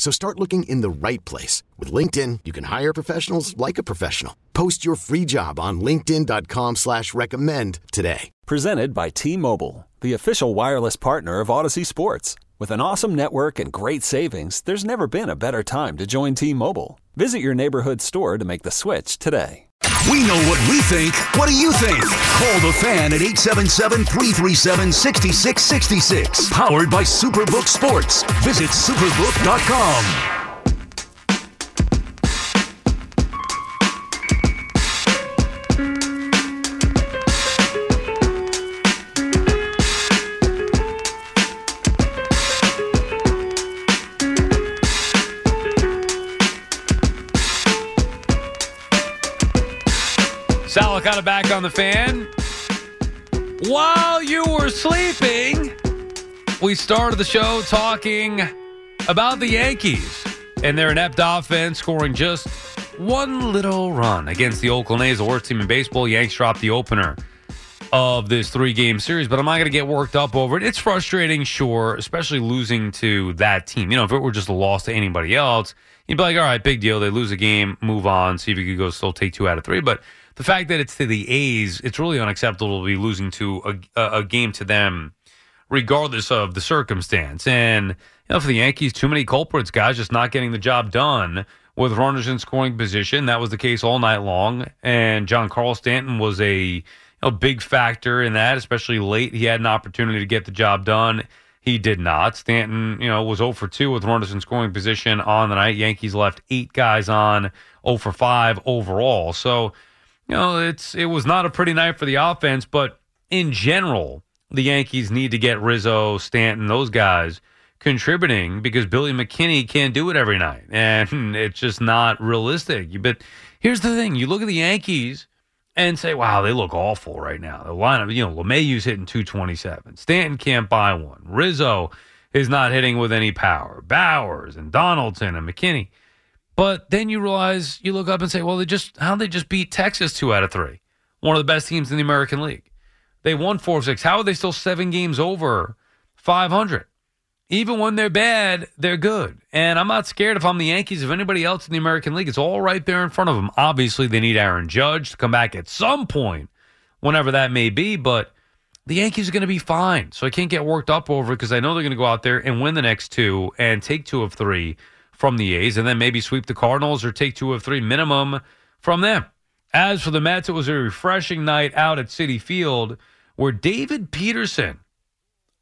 So start looking in the right place. With LinkedIn, you can hire professionals like a professional. Post your free job on linkedin.com slash recommend today. Presented by T-Mobile, the official wireless partner of Audacy Sports. With an awesome network and great savings, there's never been a better time to join T-Mobile. Visit your neighborhood store to make the switch today. We know what we think. What do you think? Call the fan at 877 337 6666. Powered by Superbook Sports. Visit superbook.com. Of back on the fan. While you were sleeping, we started the show talking about the Yankees and their inept offense scoring just one little run against the Oakland A's, the worst team in baseball. Yanks dropped the opener of this three game series, but I'm not going to get worked up over it. It's frustrating, sure, especially losing to that team. You know, if it were just a loss to anybody else, you'd be like, all right, big deal. They lose a game, move on, see if you could go still take two out of three. But the fact that it's to the A's, it's really unacceptable to be losing to a, a game to them, regardless of the circumstance. And you know, for the Yankees, too many culprits, guys, just not getting the job done with runners in scoring position. That was the case all night long. And Giancarlo Stanton was a big factor in that, especially late. He had an opportunity to get the job done. He did not. Stanton, you know, was 0 for 2 with runners in scoring position on the night. Yankees left eight guys on, 0 for 5 overall. So you know, it's it was not a pretty night for the offense, but in general, the Yankees need to get Rizzo, Stanton, those guys contributing because Billy McKinney can't do it every night, and it's just not realistic. But here's the thing: you look at the Yankees and say, "Wow, they look awful right now." The lineup, you know, LeMahieu's hitting 227, Stanton can't buy one, Rizzo is not hitting with any power, Bauers and Donaldson and McKinney. But then you realize you look up and say, well, they just how they just beat Texas two out of three, one of the best teams in the American League. They won four six. How are they still seven games over five hundred? Even when they're bad, they're good. And I'm not scared if I'm the Yankees, if anybody else in the American League. It's all right there in front of them. Obviously, they need Aaron Judge to come back at some point, whenever that may be. But the Yankees are going to be fine. So I can't get worked up over it because I know they're going to go out there and win the next two and take two of three from the A's and then maybe sweep the Cardinals or take two of three minimum from them. As for the Mets, it was a refreshing night out at Citi Field where David Peterson,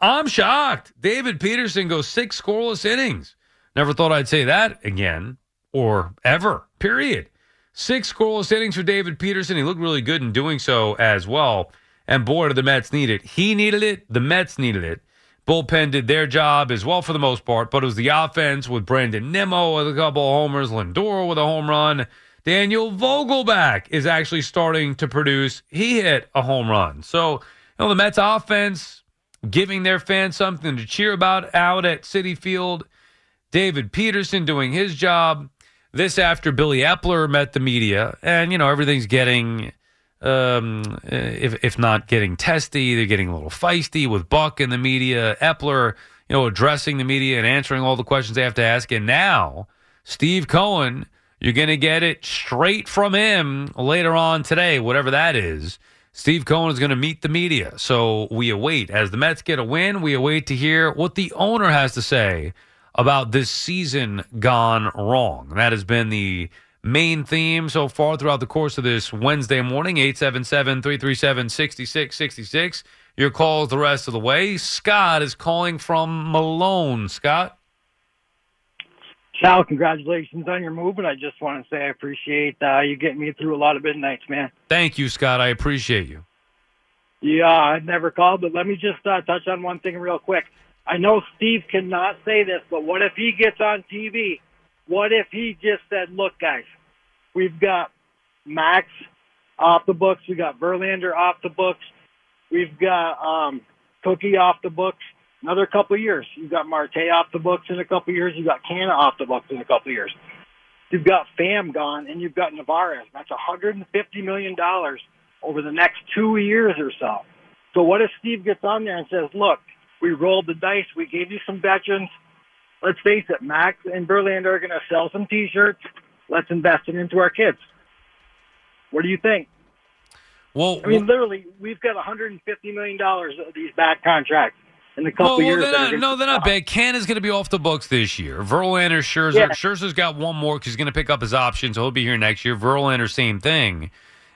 I'm shocked. David Peterson goes six scoreless innings. Never thought I'd say that again or ever, period. Six scoreless innings for David Peterson. He looked really good in doing so as well. And boy, did the Mets need it. He needed it. The Mets needed it. Bullpen did their job as well for the most part, but it was the offense with Brandon Nimmo with a couple homers, Lindor with a home run. Daniel Vogelbach is actually starting to produce. He hit a home run. So, you know, the Mets offense giving their fans something to cheer about out at Citi Field. David Peterson doing his job. This after Billy Eppler met the media, and, you know, everything's getting um, if if not getting testy, they're getting a little feisty with Buck and the media, Eppler, you know, addressing the media and answering all the questions they have to ask. And now, Steve Cohen, you're going to get it straight from him later on today, whatever that is. Steve Cohen is going to meet the media. So we await. As the Mets get a win, we await to hear what the owner has to say about this season gone wrong. That has been the main theme so far throughout the course of this Wednesday morning 877 337 6666. Your calls the rest of the way. Scott is calling from Malone. Scott? Sal, congratulations on your move, and I just want to say I appreciate uh, you getting me through a lot of midnights, man. Thank you, Scott. I appreciate you. Yeah, I've never called, but let me just uh, touch on one thing real quick. I know Steve cannot say this, but what if he gets on TV what if he just said, look, guys, we've got Max off the books, We've got Verlander off the books. We've got um, Cookie off the books another couple of years. You've got Marte off the books in a couple of years. You've got Canha off the books in a couple of years. You've got Pham gone, and you've got Narvaez. That's 150 million dollars over the next two years or so. So what if Steve gets on there and says, "Look, we rolled the dice. We gave you some veterans. Let's face it, Max and Verlander are going to sell some T-shirts. Let's invest it into our kids." What do you think? Well, I mean, literally, we've got 150 million dollars of these bad contracts in a couple well, well, years. they're not, no, they're not bad. Can is going to be off the books this year. Verlander, Scherzer. Yeah. Scherzer's got one more because he's going to pick up his option, so he'll be here next year. Verlander, same thing.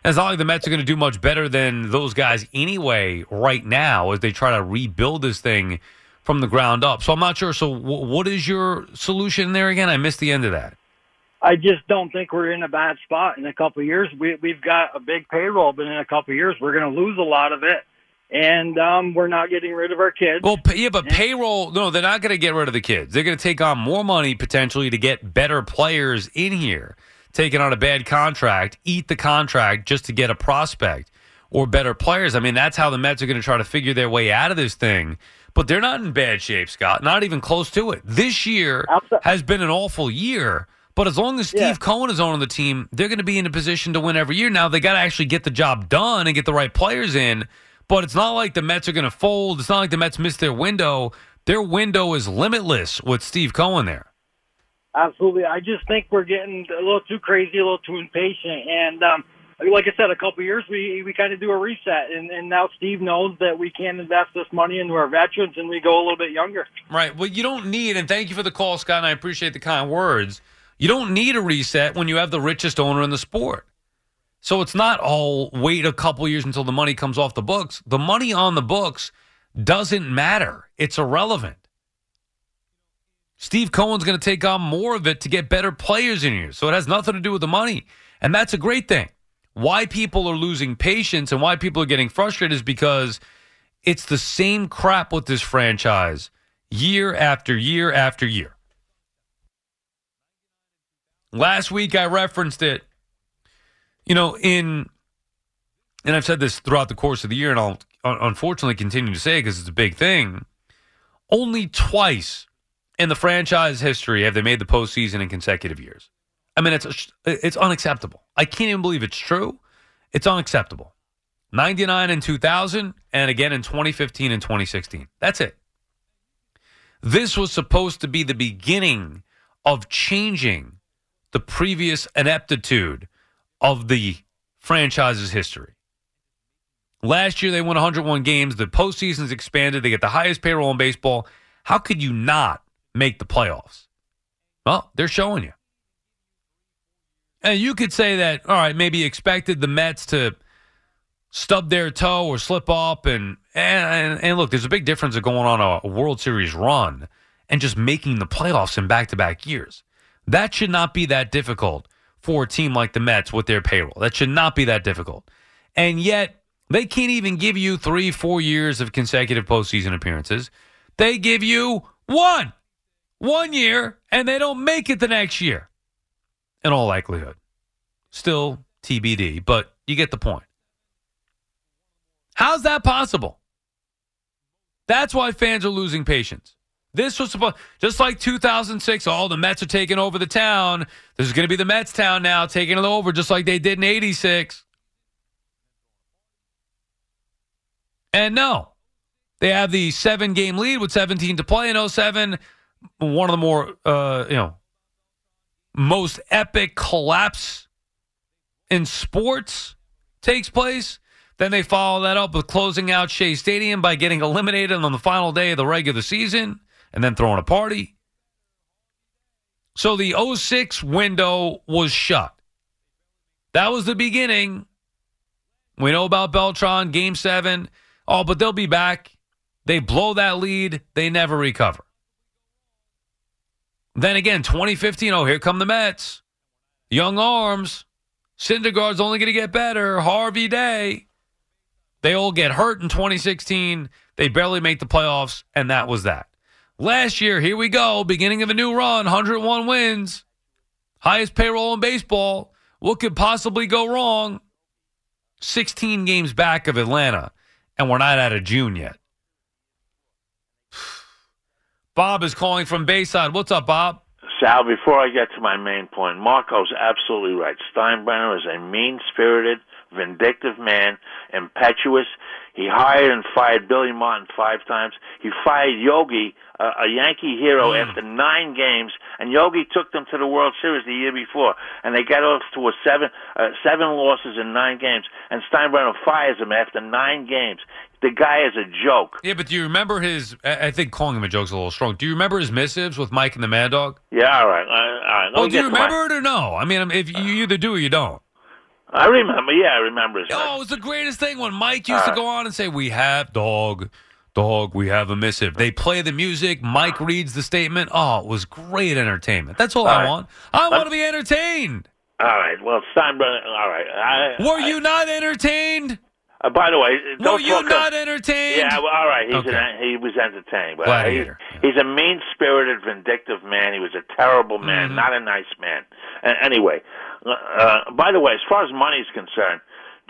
It's not like the Mets are going to do much better than those guys anyway right now as they try to rebuild this thing from the ground up. So I'm not sure. So w- what is your solution there again? I missed the end of that. I just don't think we're in a bad spot in a couple of years. We, we've got a big payroll, but in a couple of years, we're going to lose a lot of it. And um, we're not getting rid of our kids. Well, yeah, but payroll, no, they're not going to get rid of the kids. They're going to take on more money potentially to get better players in here. Taking on a bad contract, eat the contract just to get a prospect or better players. I mean, that's how the Mets are going to try to figure their way out of this thing. But they're not in bad shape, Scott. Not even close to it. This year has been an awful year. But as long as Steve Yeah. Cohen is on the team, they're going to be in a position to win every year. Now they got to actually get the job done and get the right players in. But it's not like the Mets are going to fold. It's not like the Mets missed their window. Their window is limitless with Steve Cohen there. Absolutely. I just think we're getting a little too crazy, a little too impatient. And um, like I said, a couple years, we, we kind of do a reset. And, and now Steve knows that we can invest this money into our veterans and we go a little bit younger. Right. Well, you don't need, and thank you for the call, Scott, and I appreciate the kind words. You don't need a reset when you have the richest owner in the sport. So it's not all wait a couple years until the money comes off the books. The money on the books doesn't matter, it's irrelevant. Steve Cohen's going to take on more of it to get better players in here. So it has nothing to do with the money. And that's a great thing. Why people are losing patience and why people are getting frustrated is because it's the same crap with this franchise year after year after year. Last week I referenced it. You know, in and I've said this throughout the course of the year, and I'll unfortunately continue to say it because it's a big thing. Only twice in the franchise history have they made the postseason in consecutive years. I mean, it's it's unacceptable. I can't even believe it's true. It's unacceptable. 99 and 2000, and again in 2015 and 2016. That's it. This was supposed to be the beginning of changing the previous ineptitude of the franchise's history. Last year, they won 101 games. The postseason's expanded. They get the highest payroll in baseball. How could you not make the playoffs? Well, they're showing you. And you could say that, all right, maybe expected the Mets to stub their toe or slip up. And, and, and look, there's a big difference of going on a World Series run and just making the playoffs in back to back years. That should not be that difficult for a team like the Mets with their payroll. That should not be that difficult. And yet, they can't even give you three, four years of consecutive postseason appearances. They give you one, one year, and they don't make it the next year, in all likelihood. Still TBD, but you get the point. How's that possible? That's why fans are losing patience. This was supposed, just like 2006. Oh, the Mets are taking over the town. This is going to be the Mets town now, taking it over, just like they did in '86. And no, they have the seven game lead with 17 to play in 07. One of the more, uh, you know, most epic collapse in sports takes place. Then they follow that up with closing out Shea Stadium by getting eliminated on the final day of the regular season and then throwing a party. So the 06 window was shut. That was the beginning. We know about Beltran, game seven. Oh, but they'll be back. They blow that lead. They never recover. Then again, 2015. Oh, here come the Mets. Young arms. Syndergaard's only going to get better. Harvey Day. They all get hurt in 2016. They barely make the playoffs, and that was that. Last year, here we go, beginning of a new run, 101 wins, highest payroll in baseball. What could possibly go wrong? 16 games back of Atlanta, and we're not out of June yet. Bob is calling from Bayside. What's up, Bob? Sal, before I get to my main point, Marco's absolutely right. Steinbrenner is a mean spirited, vindictive man, impetuous. He hired and fired Billy Martin five times. He fired Yogi, uh, a Yankee hero, Mm. after nine games, and Yogi took them to the World Series the year before, and they got off to a seven uh, seven losses in nine games. And Steinbrenner fires him after nine games. The guy is a joke. Yeah, but do you remember his? I think calling him a joke's a little strong. Do you remember his missives with Mike and the Mad Dog? Yeah, all right, all right. all right. Well, do you to my- remember it or no? I mean, if you either do or you don't. I remember. Yeah, I remember. his Oh, it was the greatest thing when Mike used to Uh. go on and say, "We have dog, dog, we have a missive." They play the music. Mike reads the statement. Oh, it was great entertainment. That's all, All I right. want. I want to be entertained. All right. Well, Steinbrenner. All right. I, Were I- you not entertained? Uh, by the way, Were you not entertained? Yeah, well, all right. He's Okay. an, he was entertaining, but Glad to he- hear. he's a mean-spirited, vindictive man. He was a terrible man, Mhm. not a nice man. Uh, anyway, uh, by the way, as far as money is concerned,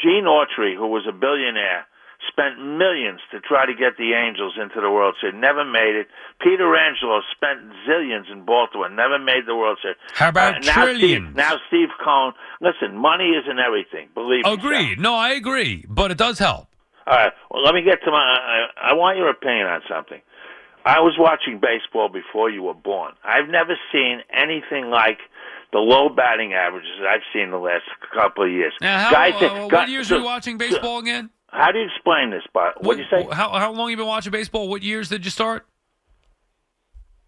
Gene Autry, who was a billionaire, spent millions to try to get the Angels into the World Series. Never made it. Peter Angelo spent zillions in Baltimore. Never made the World Series. How about Uh, now trillions? Steve, now Steve Cohen. Listen, money isn't everything. Believe me. Agreed. No, I agree, but it does help. All right. Well, let me get to my. I, I want your opinion on something. I was watching baseball before you were born. I've never seen anything like the low batting averages I've seen the last couple of years. Now, how, Guys, uh, what guys- years so- were you watching baseball again? How do you explain this? But what do you say? How how long you been watching baseball? What years did you start?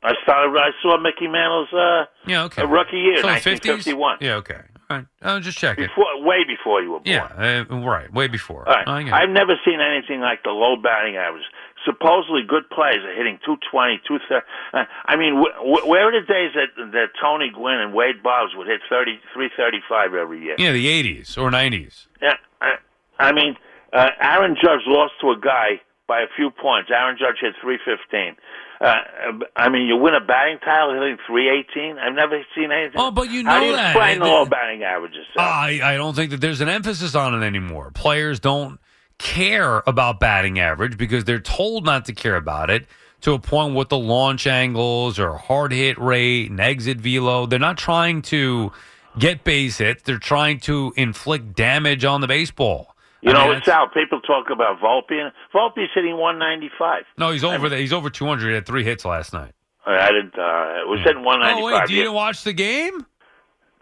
I started. I saw Mickey Mantle's uh, Yeah, okay. rookie year, So 1951. 50s? Yeah, okay. All right. I'll just check it. Before, way before you were born. Yeah, uh, right. Way before. All right. Oh, I've never seen anything like the low batting average. Supposedly good players are hitting 220, 230. Uh, I mean, wh- wh- where are the days that, that Tony Gwynn and Wade Boggs would hit 30, 335 every year? Yeah, the 80s or 90s. Yeah, I, I mean, uh, Aaron Judge lost to a guy by a few points. Aaron Judge hit 315. Uh, I mean, you win a batting title hitting 318. I've never seen anything. Oh, but you How do know you that. explain the low batting averages? I, I don't think that there's an emphasis on it anymore. Players don't care about batting average because they're told not to care about it to a point with the launch angles or hard hit rate and exit velo. They're not trying to get base hits. They're trying to inflict damage on the baseball. you I know, mean, it's out. People talk about Volpe. Volpe's hitting 195. No, he's over there. He's over 200. He had three hits last night. I didn't. Uh, it was hitting 195. Oh, wait. You yeah. didn't watch the game?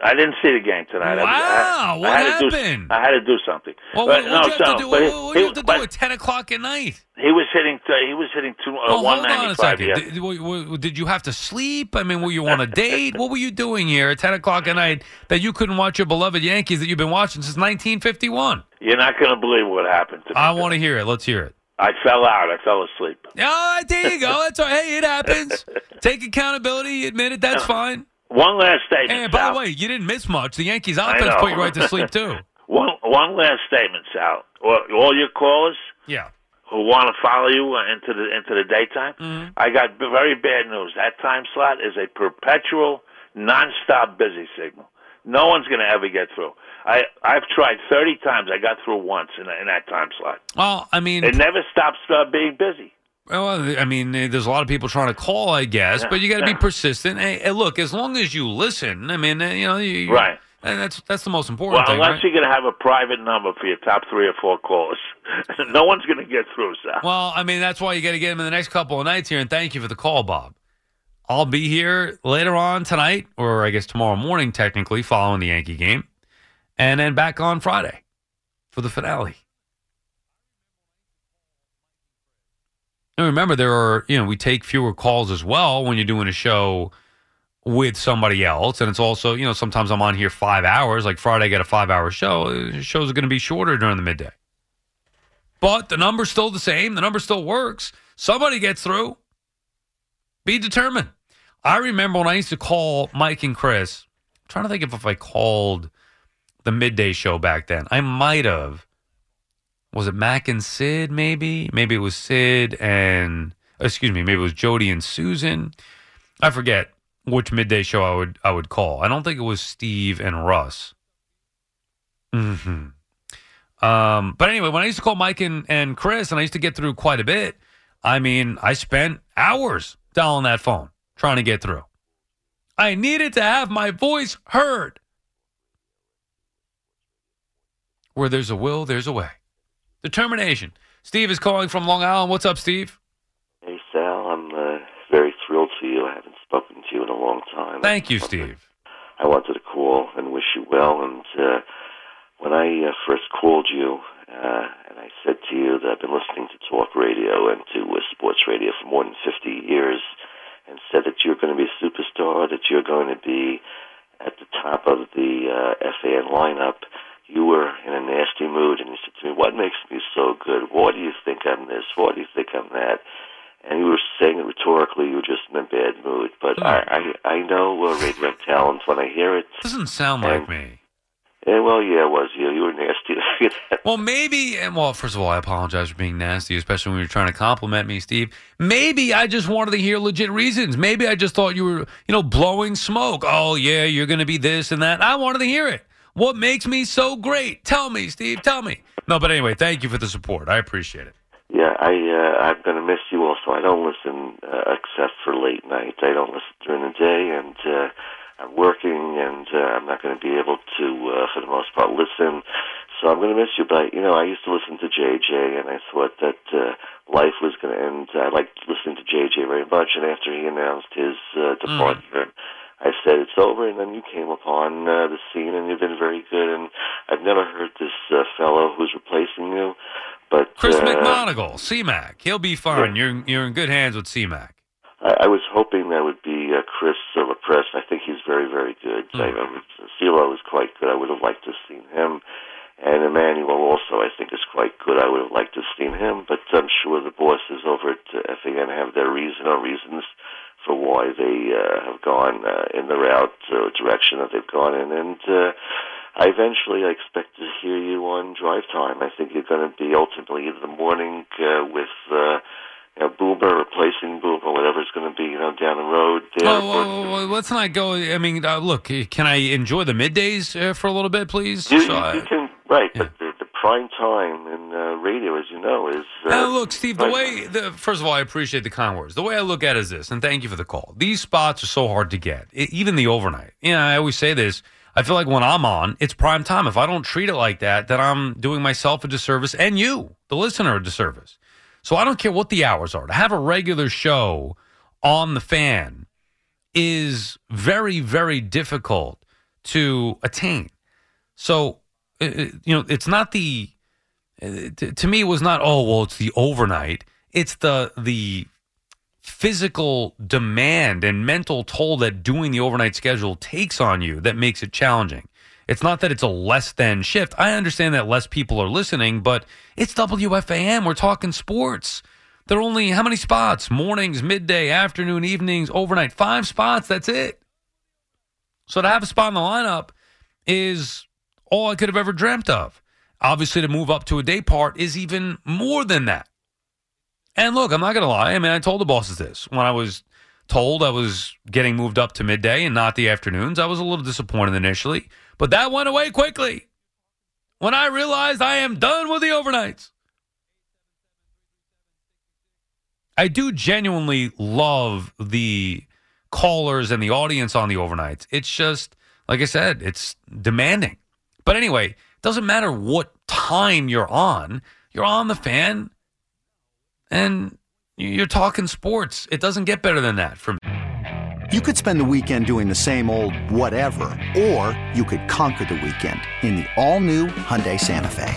I didn't see the game tonight. I- Wow, I, what I had To happened? do, I had to do something. Well, what, no, you have so- to do? What, he- what you have to do at 10 o'clock at night? He was hitting. He was hitting two, uh, Well, hold on a second. yeah. Did, did you have to sleep? I mean, were you on a date? what were you doing here at 10 o'clock at night that you couldn't watch your beloved Yankees that you've been watching since 1951? You're not going to believe what happened to me. I want to hear it. Let's hear it. I fell out. I fell asleep. Oh, there you go. That's all. Hey, it happens. Take accountability. Admit it. That's fine. One last statement. And by Sal. the way, you didn't miss much. The Yankees offense put you right to sleep, too. one one last statement, Sal. All, all your callers Yeah. who want to follow you uh, into the into the daytime, Mm-hmm. I got very bad news. That time slot is a perpetual, nonstop busy signal. No one's going to ever get through. I I've tried thirty times. I got through once in, in that time slot. Well, I mean, It never stops uh, being busy. Well, I mean, eh, there's a lot of people trying to call, I guess, but you got to be persistent. Hey, hey, look, as long as you listen, I mean, eh, you know, you, Right. And that's that's the most important thing. Well, thing, unless right? you're going to have a private number for your top three or four callers, no one's going to get through, Sal. Well, I mean, that's why you got to get them in the next couple of nights here. And thank you for the call, Bob. I'll be here later on tonight, or I guess tomorrow morning, technically, following the Yankee game, and then back on Friday for the finale. And remember, there are you know we take fewer calls as well when you're doing a show with somebody else, and it's also you know sometimes I'm on here five hours. Like Friday, I get a five hour show. Shows are going to be shorter during the midday. But the number's still the same. The number still works. Somebody gets through. Be determined. I remember when I used to call Mike and Chris. I'm trying to think of if I called the midday show back then. I might have. Was it Mac and Sid? Maybe. Maybe it was Sid and excuse me. Maybe it was Jody and Susan. I forget which midday show I would I would call. I don't think it was Steve and Russ. Hmm. Um, but anyway, when I used to call Mike and, and Chris, and I used to get through quite a bit, I mean, I spent hours dialing that phone trying to get through. I needed to have my voice heard. Where there's a will, there's a way. Determination. Steve is calling from Long Island. What's up, Steve? Hey, Sal. I'm uh, very thrilled to you. I haven't spoken to you in a long time. Thank you, Steve. I wanted to call and wish you well. And uh, when I uh, first called you, uh, and I said to you that I've been listening to talk radio and to uh, sports radio for more than 50 years, and said that you're going to be a superstar, that you're going to be at the top of the uh, FAN lineup, you were in a nasty mood, and you said to me, "What makes me so good? Why do you think I'm this? Why do you think I'm that?" And you were saying it rhetorically. You were just in a bad mood. But Hmm. I, I, I know uh, radio talent when I hear it. Doesn't sound like me. Yeah, well, yeah, it was you. You were nasty. Well, maybe, and well, first of all, I apologize for being nasty, especially when you're trying to compliment me, Steve. Maybe I just wanted to hear legit reasons. Maybe I just thought you were, you know, blowing smoke. Oh, yeah, you're going to be this and that. I wanted to hear it. What makes me so great? Tell me, Steve. Tell me. No, but anyway, thank you for the support. I appreciate it. Yeah, I uh, I'm going to miss you also. I don't listen uh, except for late night. I don't listen during the day, and uh, I'm working, and uh, I'm not going to be able to, uh, for the most part, listen. So I'm going to miss you. But you know, I used to listen to JJ, and I thought that uh, life was going to end. I liked listening to JJ very much, and after he announced his uh, departure. I said it's over, and then you came upon uh, the scene, and you've been very good. And I've never heard this uh, fellow who's replacing you, but Chris uh, McMonigle, CMAC. He'll be fine. You're, you're in good hands with CMAC. I, I was hoping that would be uh, Chris uh, LaPresse. I think he's very, very good. I know CeeLo is quite good. I would have liked to have seen him. And Emmanuel also, I think, is quite good. I would have liked to have seen him, but I'm sure the bosses over at uh, FAN have their reason or reasons for why they uh, have gone uh, in the route or direction that they've gone in. And uh, I eventually I expect to hear you on drive time. I think you're going to be ultimately in the morning uh, with uh, you know, Boomer replacing Boomer, whatever's going to be, you know, down the road. There. Oh, whoa, whoa, let's not go. I mean, uh, look, can I enjoy the middays uh, for a little bit, please? You, So I- you can right, but the, the prime time in uh, radio, as you know, is. Uh, Now, look, Steve. The way, the, first of all, I appreciate the kind words. The way I look at it is this, and thank you for the call. These spots are so hard to get, I even the overnight. You know, I always say this. I feel like when I'm on, it's prime time. If I don't treat it like that, then I'm doing myself a disservice and you, the listener, a disservice. So I don't care what the hours are. To have a regular show on the fan is very, very difficult to attain. So, you know, it's not the uh, to, me it was not oh well it's the overnight. It's the the physical demand and mental toll that doing the overnight schedule takes on you that makes it challenging. It's not that it's a less than shift. I understand that less people are listening but it's WFAN we're talking sports. There are only how many spots? Mornings midday afternoon evenings overnight. Five spots that's it. So to have a spot in the lineup is all i could have ever dreamt of Obviously, to move up to a day part is even more than that. And look, I'm not going to lie. I mean, I told the bosses this when I was told I was getting moved up to midday and not the afternoons. I was a little disappointed initially, but that went away quickly when I realized I am done with the overnights. I do genuinely love the callers and the audience on the overnights. It's just, like I said, it's demanding. But anyway, doesn't matter what time you're on, you're on the fan and you're talking sports. It doesn't get better than that for me. You could spend the weekend doing the same old whatever, or you could conquer the weekend in the all-new Hyundai Santa Fe.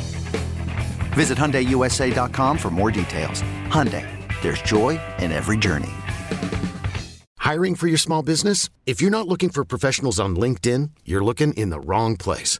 Visit HyundaiUSA.com for more details. Hyundai, there's joy in every journey. Hiring for your small business? If you're not looking for professionals on LinkedIn, you're looking in the wrong place.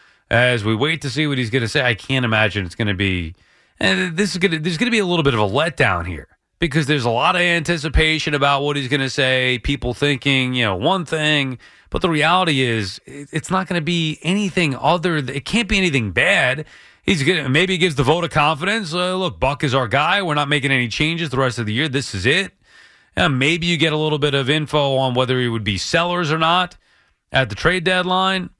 as we wait to see what he's going to say. I can't imagine it's going to be And this is gonna there's gonna be a little bit of a letdown here because there's a lot of anticipation about what he's gonna say. People thinking you know one thing, but the reality is it's not gonna be anything other. Th- it can't be anything bad. He's gonna maybe he gives the vote of confidence. Uh, look, Buck is our guy. We're not making any changes the rest of the year. This is it. Uh, maybe you get a little bit of info on whether he would be sellers or not at the trade deadline.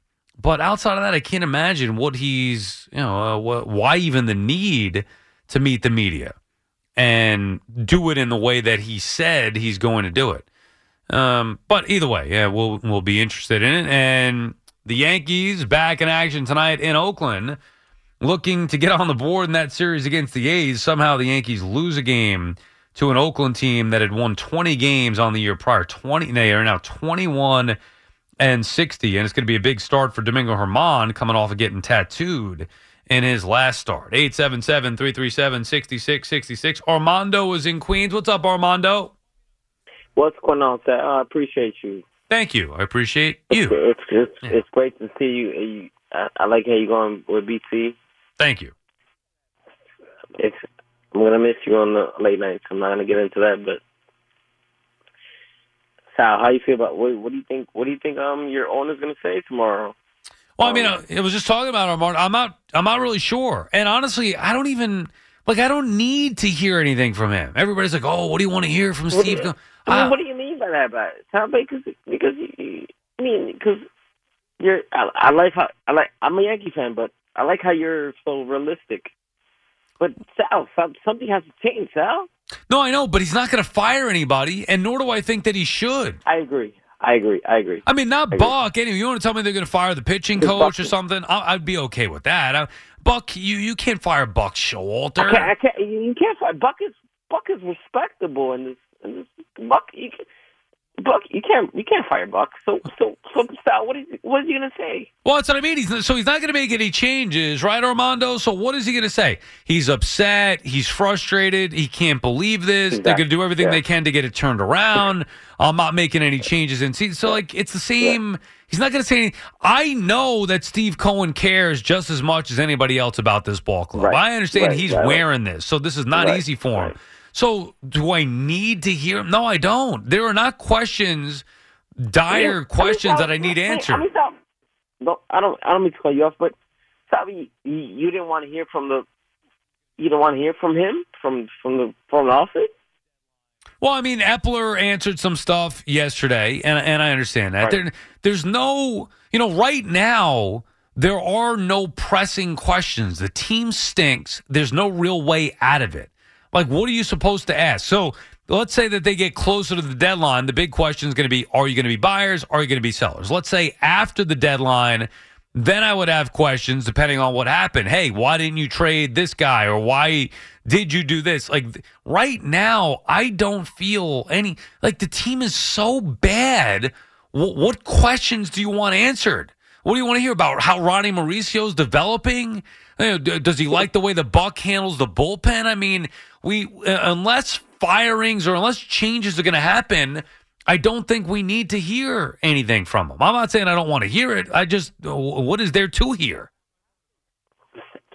But outside of that, I can't imagine what he's, you know, uh, wh- why even the need to meet the media and do it in the way that he said he's going to do it. Um, but either way, yeah, we'll we'll be interested in it. And the Yankees back in action tonight in Oakland, looking to get on the board in that series against the A's. Somehow the Yankees lose a game to an Oakland team that had won 20 games on the year prior. 20, they are now 21 and 60, and it's going to be a big start for Domingo Germán coming off of getting tattooed in his last start. 877 337 6666. Armando is in Queens. What's up, Armando? What's going on, sir? I appreciate you. Thank you. I appreciate you. It's it's, it's great to see you. I, I like how you're going with BT. Thank you. It's I'm gonna miss you on the late nights. I'm not gonna get into that, but Sal, how you feel about what? What do you think? What do you think? Um, your owner's gonna say tomorrow? Well, I mean, uh, I was just talking about Armando. I'm not. I'm not really sure. And honestly, I don't even like. I don't need to hear anything from him. Everybody's like, "Oh, what do you want to hear from What Steve?" I mean, Ah, what do you mean by that? By Sal, because because you, I mean, because you're. I, I like how I like. I'm a Yankee fan, but I like how you're so realistic. But Sal, something has to change, Sal. No, I know, but he's not going to fire anybody, and nor do I think that he should. I agree. I agree. I agree. I mean, not I. Buck. Anyway, you want to tell me they're going to fire the pitching It's coach or something? I, I'd be okay with that. I, Buck, you you can't fire Buck Showalter. I can't, I can't, you you can't fire Buck is Buck is respectable, and this, and this Buck you can, Buck you can't you can't fire Buck. So so so Sal, what is what is he gonna say? Well, that's what I mean. He's so he's not going to make any changes, right, Armando? So what is he going to say? He's upset. He's frustrated. He can't believe this. They're going to do everything Yeah. they can to get it turned around. I'm not making any changes in season. So like it's the same. He's not going to say anything. I know that Steve Cohen cares just as much as anybody else about this ball club. Right. I understand Right. he's Right. wearing this, so this is not easy for him. So do I need to hear? No, I don't. There are not questions, dire I mean, questions that I need answered. I mean, no, I don't I don't mean to cut you off, but Sal, you, you didn't want to hear from the you don't want to hear from him from from the from the office. Well, I mean, Eppler answered some stuff yesterday, and and I understand that. Right. There, there's no, you know, right now there are no pressing questions. The team stinks. There's no real way out of it. Like, what are you supposed to ask? So let's say that they get closer to the deadline. The big question is going to be: Are you going to be buyers? Are you going to be sellers? Let's say after the deadline. Then I would have questions depending on what happened. Hey, why didn't you trade this guy? Or why did you do this? Like right now, I don't feel any, like the team is so bad. What, what questions do you want answered? What do you want to hear about? How Ronny Mauricio's developing? You know, d- does he like the way the Buck handles the bullpen? I mean, we, uh, unless firings or unless changes are going to happen, I don't think we need to hear anything from them. I'm not saying I don't want to hear it. I just, what is there to hear?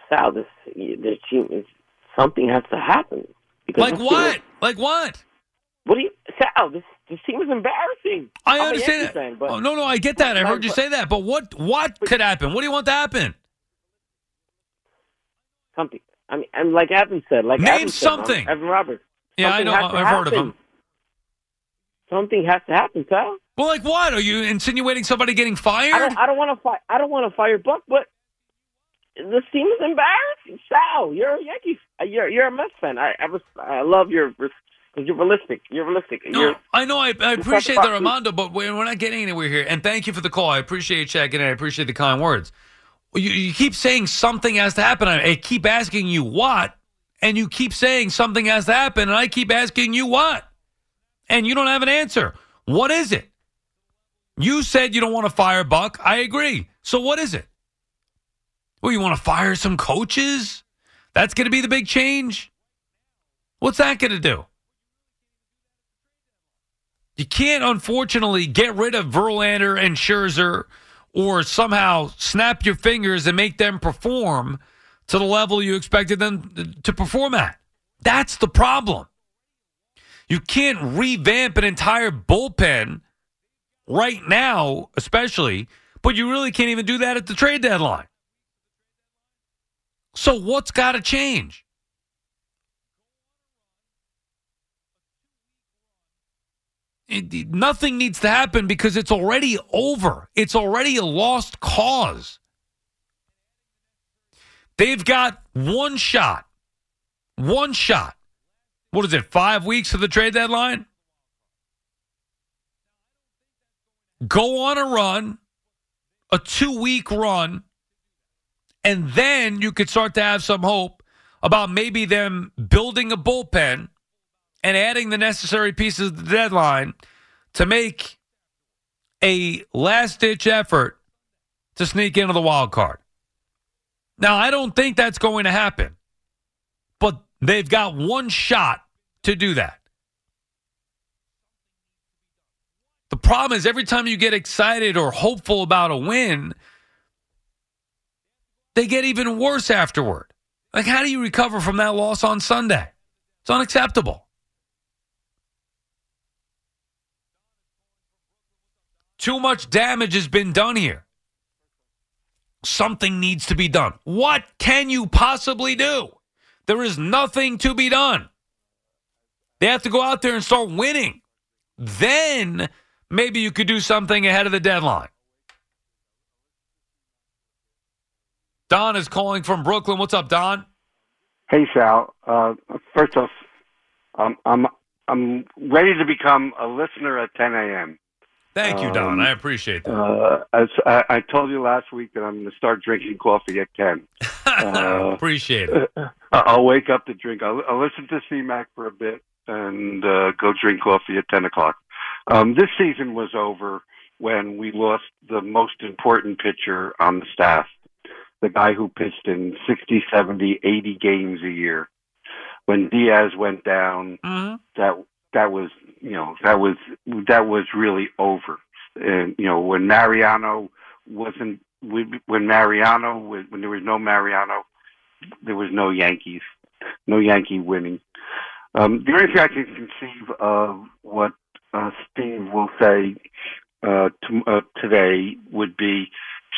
Sal, this this team is something has to happen. Because Like what? team Like what? What do you Sal? This this team is embarrassing. I understand fan, but oh, no, no, I get that. I but- heard you say that. But what what could happen? What do you want to happen? something. I mean, and like Evan said, like Name Evan said, something. Evan Roberts. Yeah, I Something know. has to I've heard of him. Something has to happen, Sal. Well, like what? Are you insinuating somebody getting fired? I don't. I don't want to fire. I don't want to fire Buck, but this team is embarrassing. Sal, you're a Yankees. You're you're a Mets fan. I I, res- I love your you're realistic. You're realistic. No, You're I know. I, I appreciate the Armando, but we're, we're not getting anywhere here. And thank you for the call. I appreciate you checking in. I appreciate the kind words. You, you keep saying something has to happen. I, I keep asking you what, and you keep saying something has to happen, and I keep asking you what, and you don't have an answer. What is it? You said you don't want to fire Buck. I agree. So what is it? Well, you want to fire some coaches? That's going to be the big change. What's that going to do? You can't, unfortunately, get rid of Verlander and Scherzer or somehow snap your fingers and make them perform to the level you expected them to perform at. That's the problem. You can't revamp an entire bullpen right now, especially, but you really can't even do that at the trade deadline. So, what's got to change? It, nothing needs to happen because it's already over. It's already a lost cause. They've got one shot. One shot. What is it, five weeks to the trade deadline? Go on a run, a two week run, and then you could start to have some hope about maybe them building a bullpen and adding the necessary pieces of the deadline to make a last ditch effort to sneak into the wild card. Now, I don't think that's going to happen, but they've got one shot to do that. The problem is every time you get excited or hopeful about a win, they get even worse afterward. Like, how do you recover from that loss on Sunday? It's unacceptable. Too much damage has been done here. Something needs to be done. What can you possibly do? There is nothing to be done. They have to go out there and start winning. Then maybe you could do something ahead of the deadline. Don is calling from Brooklyn. What's up, Don? Hey, Sal. Uh, first off, I'm I'm ready to become a listener at 10 a.m. Thank you, Don. Um, I appreciate that. Uh, as I, I, told you last week that I'm going to start drinking coffee at 10. Uh, appreciate it. I'll wake up to drink. I'll, I'll listen to CMAC for a bit and uh, go drink coffee at 10 o'clock. Um, this season was over when we lost the most important pitcher on the staff, the guy who pitched in 60, 70, 80 games a year. When Diaz went down, mm-hmm. that that was you know that was that was really over. And you know when Mariano wasn't when Mariano when there was no Mariano, there was no Yankees, no Yankee winning. Um, the only thing I can conceive of what uh, Steve will say uh, to, uh, today would be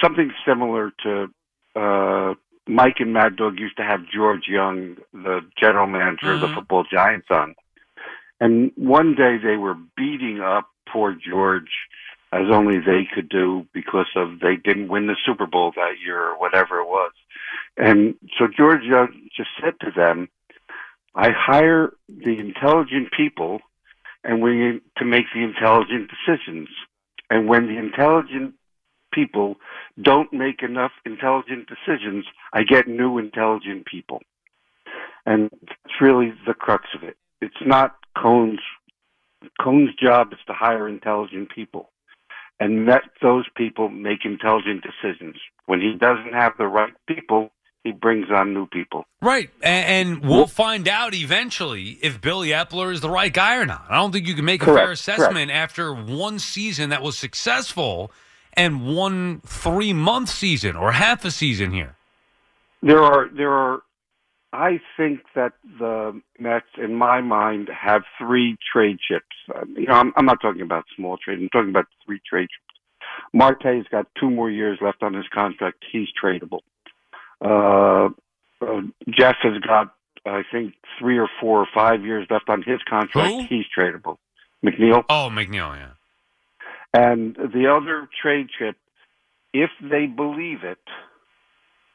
something similar to uh, Mike and Mad Dog used to have George Young, the general manager mm-hmm. of the mm-hmm. football Giants, on. And one day they were beating up poor George as only they could do because of they didn't win the Super Bowl that year or whatever it was. And so George uh, just said to them, I hire the intelligent people and we to make the intelligent decisions. And when the intelligent people don't make enough intelligent decisions, I get new intelligent people. And it's really the crux of it. It's not Cohen's Cohen's job is to hire intelligent people and let those people make intelligent decisions. When he doesn't have the right people, he brings on new people. Right. And, and we'll find out eventually if Billy Eppler is the right guy or not. I don't think you can make a Correct. fair assessment Correct. after one season that was successful and one three month season or half a season here. There are there are I think that the Mets, in my mind, have three trade chips. Uh, you know, I'm, I'm not talking about small trade. I'm talking about three trade chips. Marte's got two more years left on his contract. He's tradable. Uh, uh, Jeff has got, I think, three or four or five years left on his contract. Who? He's tradable. McNeil. Oh, McNeil, yeah. And the other trade chip, if they believe it,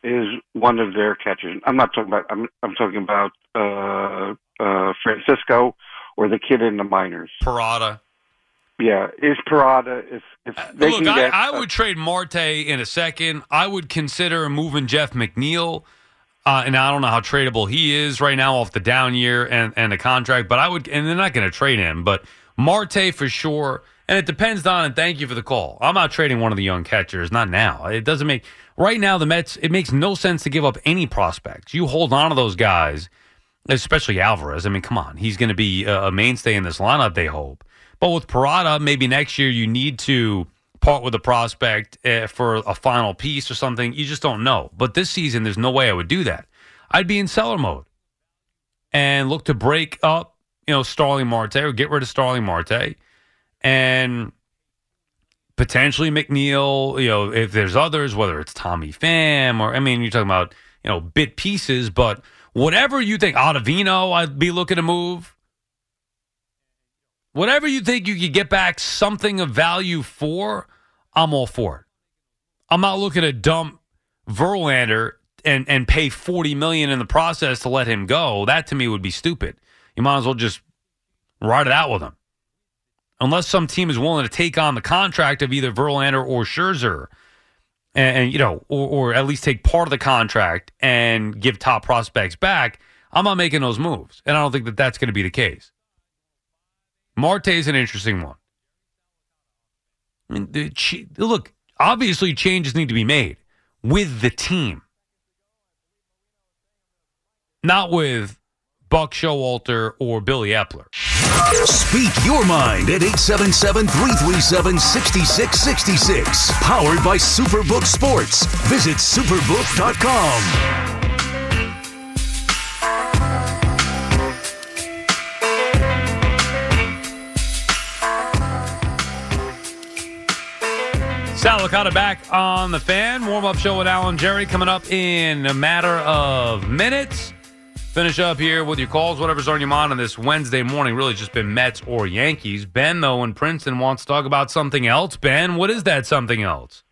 is one of their catchers. I'm not talking about. I'm I'm talking about uh, uh, Francisco or the kid in the minors. Parada. Yeah, is Parada if if uh, they look, I, get, I would trade Marte in a second. I would consider moving Jeff McNeil. Uh, and I don't know how tradable he is right now off the down year and, and the contract, but I would, and they're not going to trade him, but Marte for sure. And it depends, Don, and thank you for the call. I'm not trading one of the young catchers, not now. It doesn't make, right now, the Mets, it makes no sense to give up any prospects. You hold on to those guys, especially Alvarez. I mean, come on. He's going to be a mainstay in this lineup, they hope. But with Parada, maybe next year you need to part with a prospect uh, for a final piece or something. You just don't know. But this season, there's no way I would do that. I'd be in seller mode and look to break up, you know, Starling Marte or get rid of Starling Marte and potentially McNeil, you know, if there's others, whether it's Tommy Pham or, I mean, you're talking about, you know, bit pieces, but whatever you think, Ottavino, I'd be looking to move. Whatever you think you could get back something of value for, I'm all for it. I'm not looking to dump Verlander and and pay 40 million in the process to let him go. That to me would be stupid. You might as well just ride it out with him. Unless some team is willing to take on the contract of either Verlander or Scherzer, and, and you know, or, or at least take part of the contract and give top prospects back, I'm not making those moves, and I don't think that that's going to be the case. Marte is an interesting one. I mean, the, look, obviously changes need to be made with the team, not with Buck Showalter or Billy Eppler. Speak your mind at 877 337 6666. Powered by Superbook Sports. Visit superbook.com. Sal Licata back on the fan. Warm up show with Alan Jerry coming up in a matter of minutes. Finish up here with your calls, whatever's on your mind on this Wednesday morning. Really just been Mets or Yankees. Ben, though, in Princeton wants to talk about something else. Ben, what is that something else?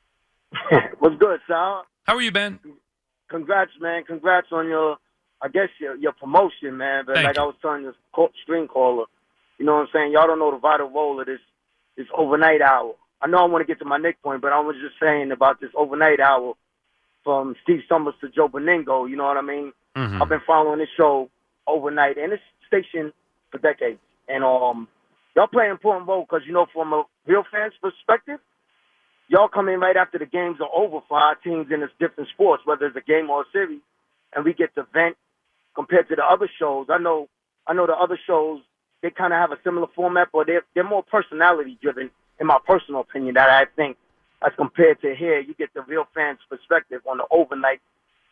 What's good, Sal? How are you, Ben? Congrats, man. Congrats on your, I guess, your, your promotion, man. But Thank like you. I was telling this string caller, you know what I'm saying? Y'all don't know the vital role of this, this overnight hour. I know I want to get to my next point, but I was just saying about this overnight hour from Steve Somers to Joe Benigno. You know what I mean? Mhm. I've been following this show overnight and this station for decades, and um, y'all play an important role because you know from a real fan's perspective, y'all come in right after the games are over for our teams in this different sports, whether it's a game or a series, and we get to vent compared to the other shows. I know, I know the other shows they kind of have a similar format, but they're they're more personality driven, in my personal opinion. That I think, as compared to here, you get the real fans' perspective on the overnight.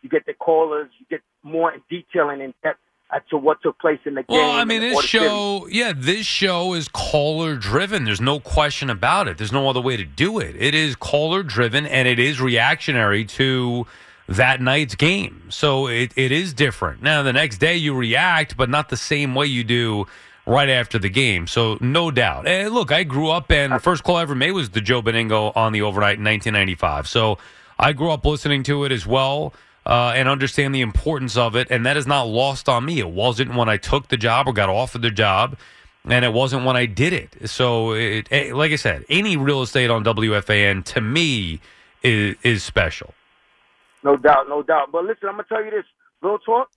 You get the callers, you get more detail and in depth as to what took place in the game. Well, I mean, this the series. show, yeah, this show is caller driven. There's no question about it. There's no other way to do it. It is caller driven and it is reactionary to that night's game. So it, it is different. Now, the next day you react, but not the same way you do right after the game. So no doubt. And look, I grew up and the uh, first call I ever made was the Joe Benigno on the overnight in 1995. So I grew up listening to it as well. Uh, and understand the importance of it, and that is not lost on me. It wasn't when I took the job or got offered the job, and it wasn't when I did it. So, it, it, like I said, any real estate on WFAN to me is is special. No doubt, no doubt. But listen, I'm gonna tell you this. Real talk,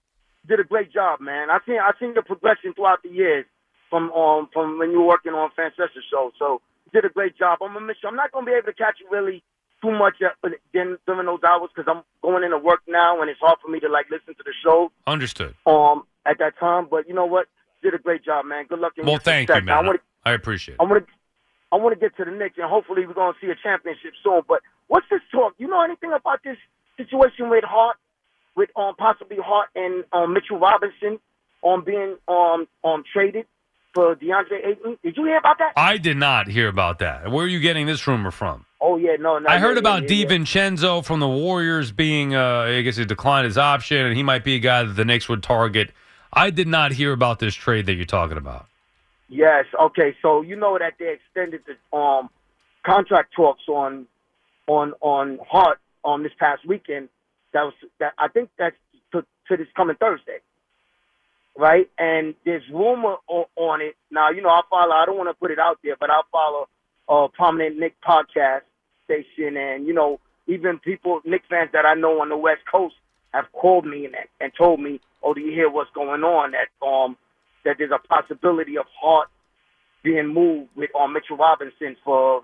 did a great job, man. I seen I seen your progression throughout the years from um from when you were working on Francesa show. So did a great job. I'm gonna miss you. I'm not gonna be able to catch you really too much at, then during those hours because I'm going into work now and it's hard for me to like listen to the show Understood. um at that time. But you know what? You did a great job, man. Good luck in Well, your thank success. you, Now, I man. wanna- I appreciate I it. want to, I want to get to the Knicks, and hopefully we're going to see a championship soon. But what's this talk? You know anything about this situation with Hart, with um possibly Hart and um Mitchell Robinson on being um um traded for DeAndre Ayton? Did you hear about that? I did not hear about that. Where are you getting this rumor from? Oh yeah, no, no. I heard yeah, about yeah, yeah, yeah. DiVincenzo from the Warriors being, uh, I guess he declined his option, and he might be a guy that the Knicks would target. I did not hear about this trade that you're talking about. Yes. Okay. So you know that they extended the um contract talks on on on Hart on this past weekend. That was that I think that's to, to this coming Thursday, right? And there's rumor o- on it now. You know, I follow. I don't want to put it out there, but I follow a prominent Nick podcast station, and you know, even people Nick fans that I know on the West Coast have called me and and told me, "Oh, do you hear what's going on?" That um that there's a possibility of Hart being moved with um, Mitchell Robinson for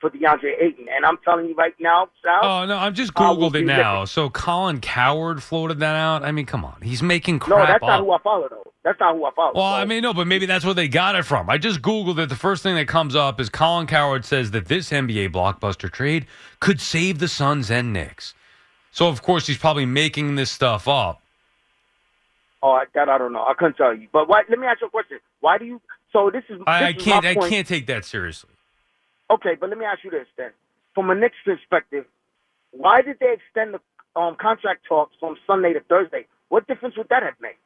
for DeAndre Ayton. And I'm telling you right now, Sal. Oh no, I'm just googled it be now. So Colin Cowherd floated that out. I mean, come on, he's making crap no, that's up. not who I follow though. That's not who I follow. Well, So- I mean, no, but maybe that's where they got it from. I just Googled it. The first thing that comes up is Colin Cowherd says that this NBA blockbuster trade could save the Suns and Knicks. So, of course, he's probably making this stuff up. Oh, I- that I don't know. I couldn't tell you. But why, let me ask you a question. Why do you? So this is. I, I can't. I can't take that seriously. Okay, but let me ask you this then. From a Knicks perspective, why did they extend the um, contract talks from Sunday to Thursday? What difference would that have made?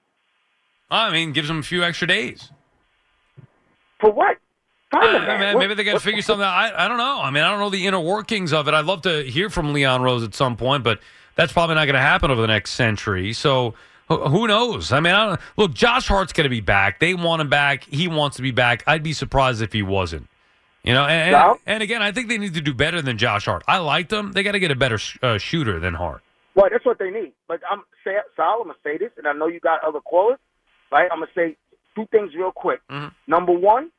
I mean, gives them a few extra days. For what? Find Uh, man. maybe they got to figure something out. I, I don't know. I mean, I don't know the inner workings of it. I'd love to hear from Leon Rose at some point, but that's probably not going to happen over the next century. So who- who knows? I mean, I don't, look, Josh Hart's going to be back. They want him back. He wants to be back. I'd be surprised if he wasn't. You know, and, and, and again, I think they need to do better than Josh Hart. I like them. They got to get a better sh- uh, shooter than Hart. Well, that's what they need. But I'm say, Sal, I'm gonna say this, and I know you got other callers, right? I'm gonna say two things real quick. Mhm. Number one,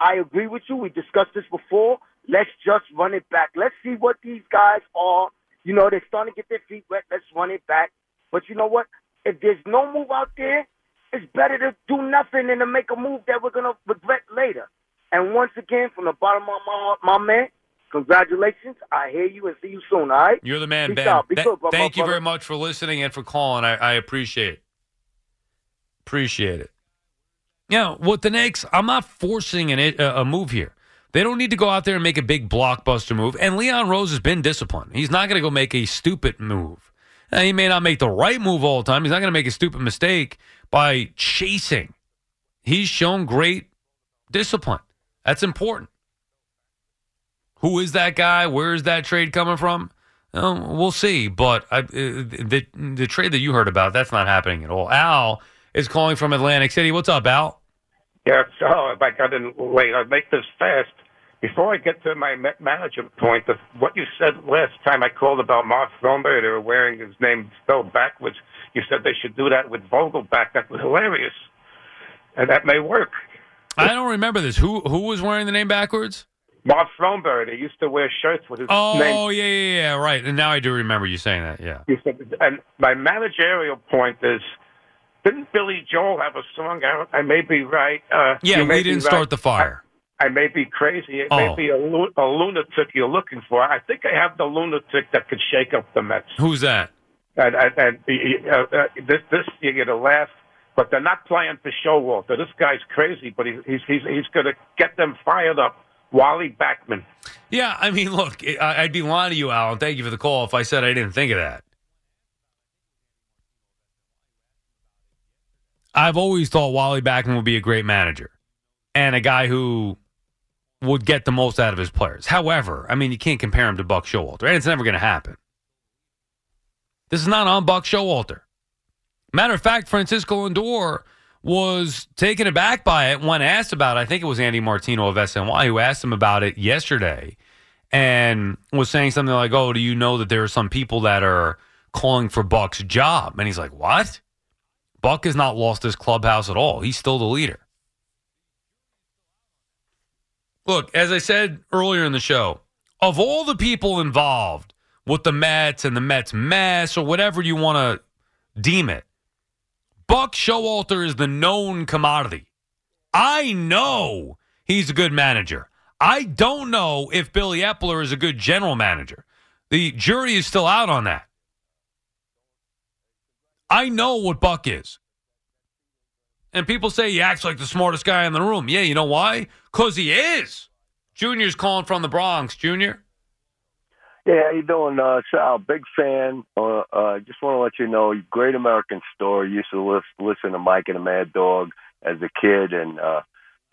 I agree with you. We discussed this before. Let's just run it back. Let's see what these guys are. You know, they're starting to get their feet wet. Let's run it back. But you know what? If there's no move out there, it's better to do nothing than to make a move that we're gonna regret later. And once again, from the bottom of my my man, congratulations. I hear you and see you soon. All right. You're the man, Peace Ben. out. Be Th- good, thank you brother. very much for listening and for calling. I, I appreciate it. Appreciate it. Yeah, with the Knicks, I'm not forcing an, a, a move here. They don't need to go out there and make a big blockbuster move. And Leon Rose has been disciplined. He's not going to go make a stupid move. Now, he may not make the right move all the time. He's not going to make a stupid mistake by chasing. He's shown great discipline. That's important. Who is that guy? Where is that trade coming from? Um, we'll see. But I, uh, the the trade that you heard about, that's not happening at all. Al is calling from Atlantic City. What's up, Al? Yeah, so if I got in late, I'll make this fast. Before I get to my ma- manager point, what you said last time I called about Mark Fromer, they were wearing his name spelled backwards. You said they should do that with Vogelbach. That was hilarious, and that may work. I don't remember this. Who who was wearing the name backwards? Bob Fromer, they used to wear shirts with his Oh name. yeah, yeah, yeah, right. And now I do remember you saying that. Yeah. And my managerial point is, didn't Billy Joel have a song out? I may be right. Uh, Yeah, we didn't right. start the fire. I may be crazy. It Oh. may be a, lu- a lunatic you're looking for. I think I have the lunatic that could shake up the Mets. Who's that? And, and, and uh, uh, this, this you're gonna laugh, but they're not playing for Showalter. This guy's crazy, but he's he's he's, he's gonna get them fired up. Wally Backman. Yeah, I mean, look, I'd be lying to you, Alan. Thank you for the call. If I said I didn't think of that, I've always thought Wally Backman would be a great manager and a guy who would get the most out of his players. However, I mean, you can't compare him to Buck Showalter, and it's never going to happen. This is not on Buck Showalter. Matter of fact, Francisco Lindor was taken aback by it when asked about it. I think it was Andy Martino of SNY who asked him about it yesterday and was saying something like, Oh, do you know that there are some people that are calling for Buck's job? And he's like, What? Buck has not lost his clubhouse at all. He's still the leader. Look, as I said earlier in the show, of all the people involved with the Mets and the Mets mess or whatever you want to deem it, Buck Showalter is the known commodity. I know he's a good manager. I don't know if Billy Eppler is a good general manager. The jury is still out on that. I know what Buck is. And people say he acts like the smartest guy in the room. Yeah, you know why? Because he is. Junior's calling from the Bronx. Junior? Yeah, how you doing, uh, Sal? Big fan. Uh, uh, just want to let you know, great American story. Used to lis- listen to Mike and the Mad Dog as a kid, and uh,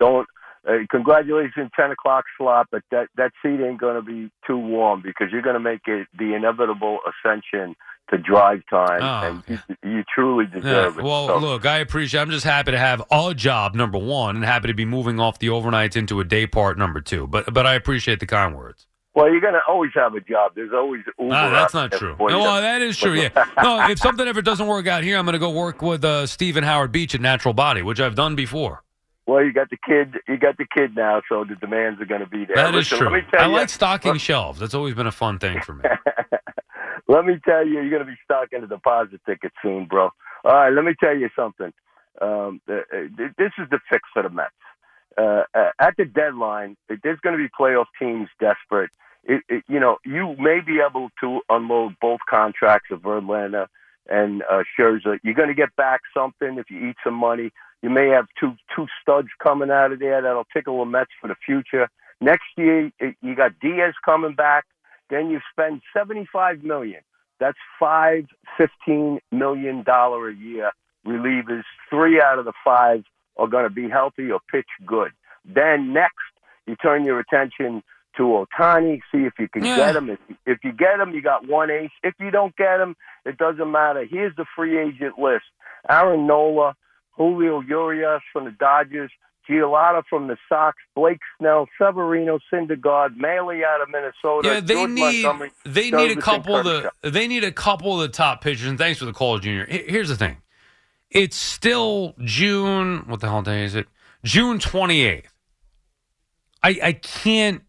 don't. Uh, congratulations, ten o'clock slot, but that that seat ain't going to be too warm because you're going to make it the inevitable ascension to drive time, Oh, and you, you truly deserve Yeah, it. well, So- look, I appreciate. I'm just happy to have a job number one, and happy to be moving off the overnights into a day part number two. But but I appreciate the kind words. Well, you're going to always have a job. There's always Uber. Ah, that's not true. you. Well, that is true. Yeah. No, if something ever doesn't work out here, I'm going to go work with uh, Stephen Howard Beach at Natural Body, which I've done before. Well, you got the kid. You got the kid now, so the demands are going to be there. That is Listen, true. Let me tell I you, like stocking shelves. That's always been a fun thing for me. let me tell you, you're going to be stocking a deposit ticket soon, bro. All right, let me tell you something. Um, uh, uh, this is the fix for the Mets. Uh, uh, at the deadline, there's going to be playoff teams desperate. It, it, you know, you may be able to unload both contracts of Verlander and uh, Scherzer. You're going to get back something if you eat some money. You may have two two studs coming out of there that'll tickle the Mets for the future. Next year, you got Diaz coming back. Then you spend seventy five million. That's five fifteen million dollar a year relievers. Three out of the five are going to be healthy or pitch good. Then next, you turn your attention to Ohtani, see if you can Yeah. get him. If, if you get him, you got one ace. If you don't get him, it doesn't matter. Here's the free agent list: Aaron Nola, Julio Urias from the Dodgers, Giolito from the Sox, Blake Snell, Severino, Syndergaard, Maley out of Minnesota. Yeah, they George need Montgomery, they need a couple of the they need a couple of the top pitchers. And thanks for the call, Junior. Here's the thing: it's still June. What the hell day is it? June twenty eighth. I I can't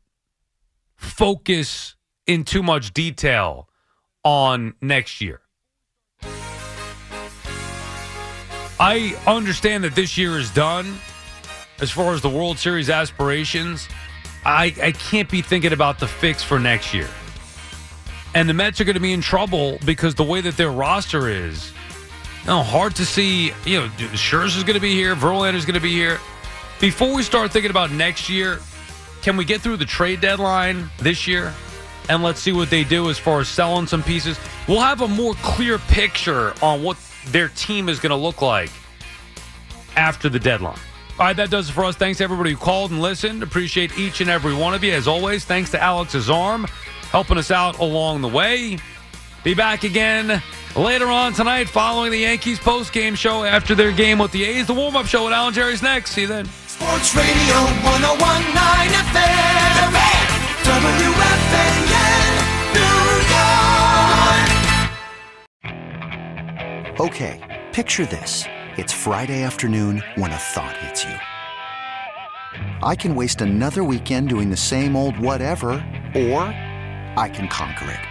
focus in too much detail on next year. I understand that this year is done as far as the World Series aspirations. I, I can't be thinking about the fix for next year. And the Mets are going to be in trouble because the way that their roster is, no, hard to see. You know, Scherzer's going to be here, Verlander's going to be here. Before we start thinking about next year, can we get through the trade deadline this year? And let's see what they do as far as selling some pieces. We'll have a more clear picture on what their team is going to look like after the deadline. All right, that does it for us. Thanks everybody who called and listened. Appreciate each and every one of you. As always, thanks to Alex's arm helping us out along the way. Be back again later on tonight following the Yankees post-game show after their game with the A's. The warm-up show with Alan Jerry's next. See you then. Sports Radio 1019 FM. WFAN, New York. Okay, picture this. It's Friday afternoon when a thought hits you. I can waste another weekend doing the same old whatever, or I can conquer it.